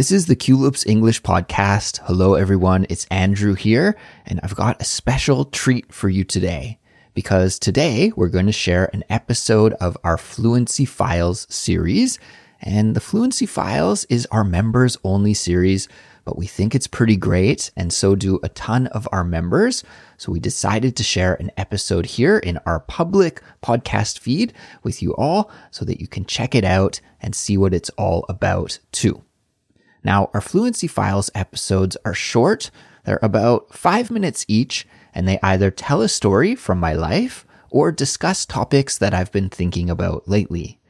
This is the Culips English podcast. Hello, everyone. It's Andrew here, and I've got a special treat for you today because today we're going to share an episode of our Fluency Files series. And the Fluency Files is our members only series, but we think it's pretty great, and so do a ton of our members. So we decided to share an episode here in our public podcast feed with you all so that you can check it out and see what it's all about too. Now, our Fluency Files episodes are short. They're about five minutes each, and they either tell a story from my life or discuss topics that I've been thinking about lately.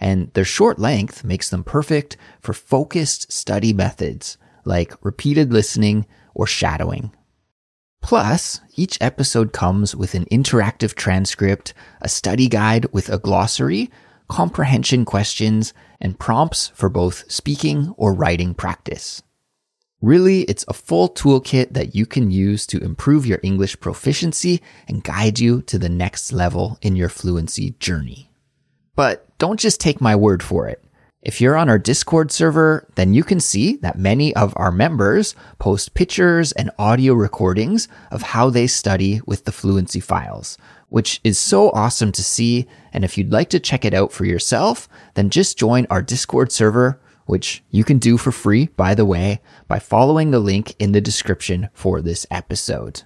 And their short length makes them perfect for focused study methods like repeated listening or shadowing. Plus, each episode comes with an interactive transcript, a study guide with a glossary, comprehension questions, and prompts for both speaking or writing practice. Really, it's a full toolkit that you can use to improve your English proficiency and guide you to the next level in your fluency journey. But don't just take my word for it. If you're on our Discord server, then you can see that many of our members post pictures and audio recordings of how they study with the fluency files, which is so awesome to see. And if you'd like to check it out for yourself, then just join our Discord server, which you can do for free, by the way, by following the link in the description for this episode.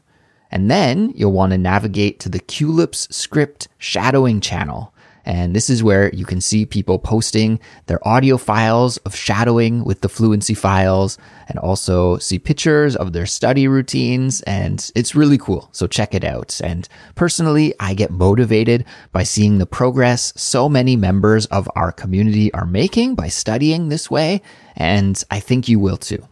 And then you'll want to navigate to the Culips script shadowing channel. And this is where you can see people posting their audio files of shadowing with the fluency files and also see pictures of their study routines. And it's really cool. So check it out. And personally, I get motivated by seeing the progress so many members of our community are making by studying this way. And I think you will too.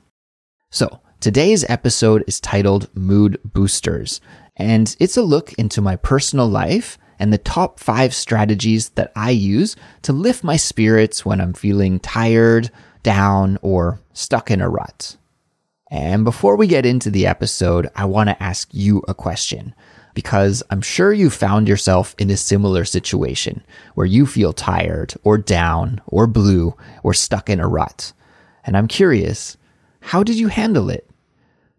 So today's episode is titled Mood Boosters. And it's a look into my personal life and the top five strategies that I use to lift my spirits when I'm feeling tired, down, or stuck in a rut. And before we get into the episode, I want to ask you a question because I'm sure you found yourself in a similar situation where you feel tired or down or blue or stuck in a rut. And I'm curious, how did you handle it?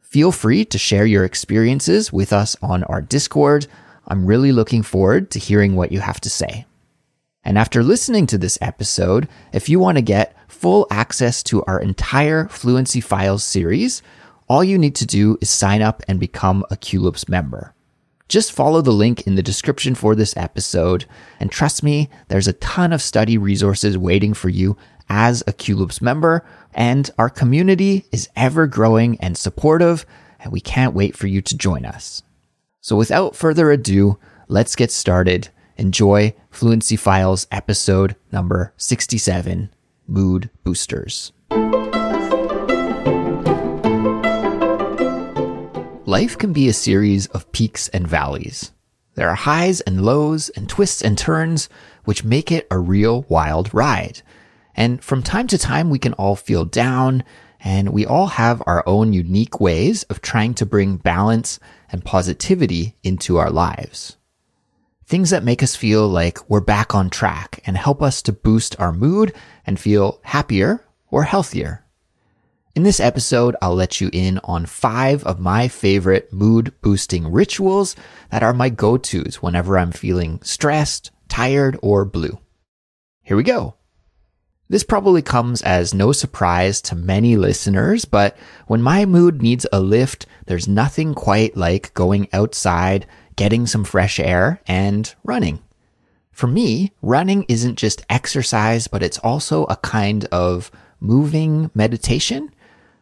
Feel free to share your experiences with us on our Discord I'm really looking forward to hearing what you have to say. And after listening to this episode, if you want to get full access to our entire Fluency Files series, all you need to do is sign up and become a Culips member. Just follow the link in the description for this episode, and trust me, there's a ton of study resources waiting for you as a Culips member, and our community is ever growing and supportive, and we can't wait for you to join us. So without further ado, let's get started. Enjoy Fluency Files episode number 67 Mood Boosters. Life can be a series of peaks and valleys. There are highs and lows and twists and turns, which make it a real wild ride. And from time to time, we can all feel down and we all have our own unique ways of trying to bring balance and positivity into our lives. Things that make us feel like we're back on track and help us to boost our mood and feel happier or healthier. In this episode, I'll let you in on five of my favorite mood boosting rituals that are my go-tos whenever I'm feeling stressed, tired, or blue. Here we go. This probably comes as no surprise to many listeners, but when my mood needs a lift, there's nothing quite like going outside, getting some fresh air, and running. For me, running isn't just exercise, but it's also a kind of moving meditation.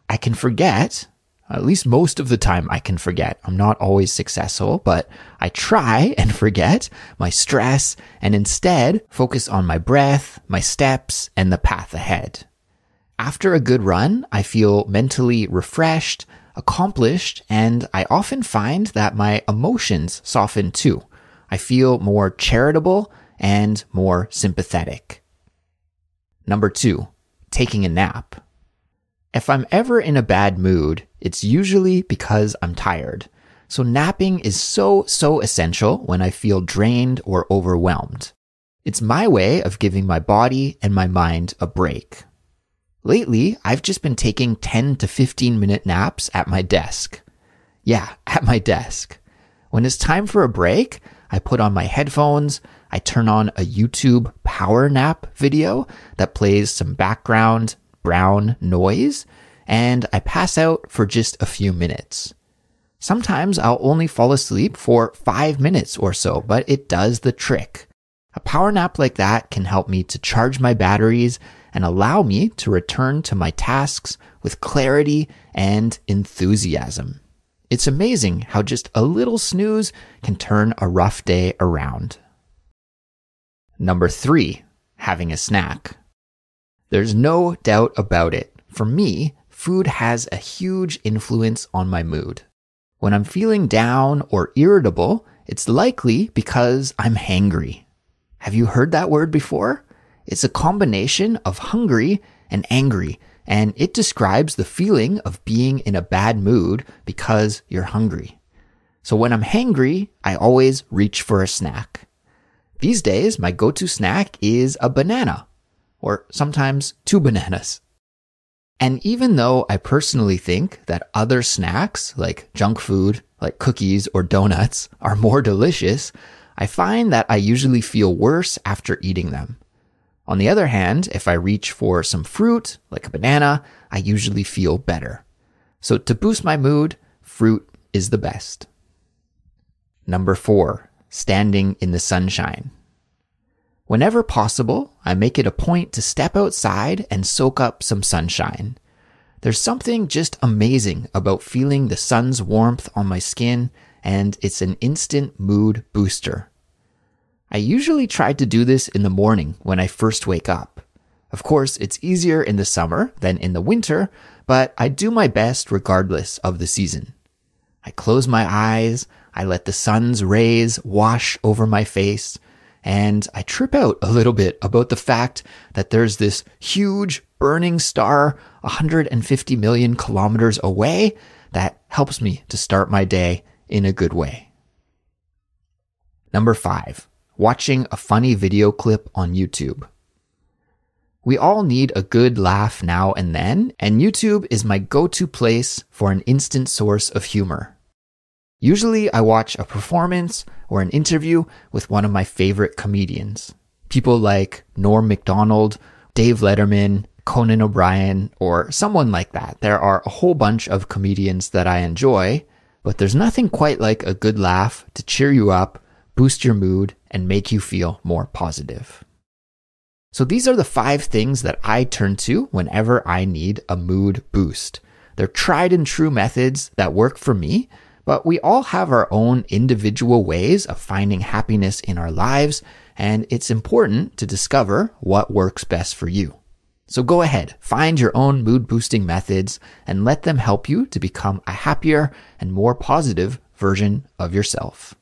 I can forget at least most of the time I can forget. I'm not always successful, but I try and forget my stress and instead focus on my breath, my steps, and the path ahead. After a good run, I feel mentally refreshed, accomplished, and I often find that my emotions soften too. I feel more charitable and more sympathetic. Number two, taking a nap. If I'm ever in a bad mood, it's usually because I'm tired. So napping is so, so essential when I feel drained or overwhelmed. It's my way of giving my body and my mind a break. Lately, I've just been taking 10 to 15 minute naps at my desk. Yeah, at my desk. When it's time for a break, I put on my headphones, I turn on a YouTube power nap video that plays some background brown noise, and I pass out for just a few minutes. Sometimes I'll only fall asleep for five minutes or so, but it does the trick. A power nap like that can help me to charge my batteries and allow me to return to my tasks with clarity and enthusiasm. It's amazing how just a little snooze can turn a rough day around. Number three, having a snack. There's no doubt about it. For me, food has a huge influence on my mood. When I'm feeling down or irritable, it's likely because I'm hangry. Have you heard that word before? It's a combination of hungry and angry, and it describes the feeling of being in a bad mood because you're hungry. So when I'm hangry, I always reach for a snack. These days, my go-to snack is a banana, or sometimes two bananas. And even though I personally think that other snacks, like junk food, like cookies or donuts, are more delicious, I find that I usually feel worse after eating them. On the other hand, if I reach for some fruit, like a banana, I usually feel better. So to boost my mood, fruit is the best. Number four, standing in the sunshine. Whenever possible, I make it a point to step outside and soak up some sunshine. There's something just amazing about feeling the sun's warmth on my skin, and it's an instant mood booster. I usually try to do this in the morning when I first wake up. Of course, it's easier in the summer than in the winter, but I do my best regardless of the season. I close my eyes, I let the sun's rays wash over my face, and I trip out a little bit about the fact that there's this huge burning star 150 million kilometers away that helps me to start my day in a good way. Number five, watching a funny video clip on YouTube. We all need a good laugh now and then, and YouTube is my go-to place for an instant source of humor. Usually I watch a performance or an interview with one of my favorite comedians. People like Norm Macdonald, Dave Letterman, Conan O'Brien, or someone like that. There are a whole bunch of comedians that I enjoy, but there's nothing quite like a good laugh to cheer you up boost your mood, and make you feel more positive. So these are the five things that I turn to whenever I need a mood boost. They're tried and true methods that work for me, but we all have our own individual ways of finding happiness in our lives, and it's important to discover what works best for you. So go ahead, find your own mood boosting methods and let them help you to become a happier and more positive version of yourself.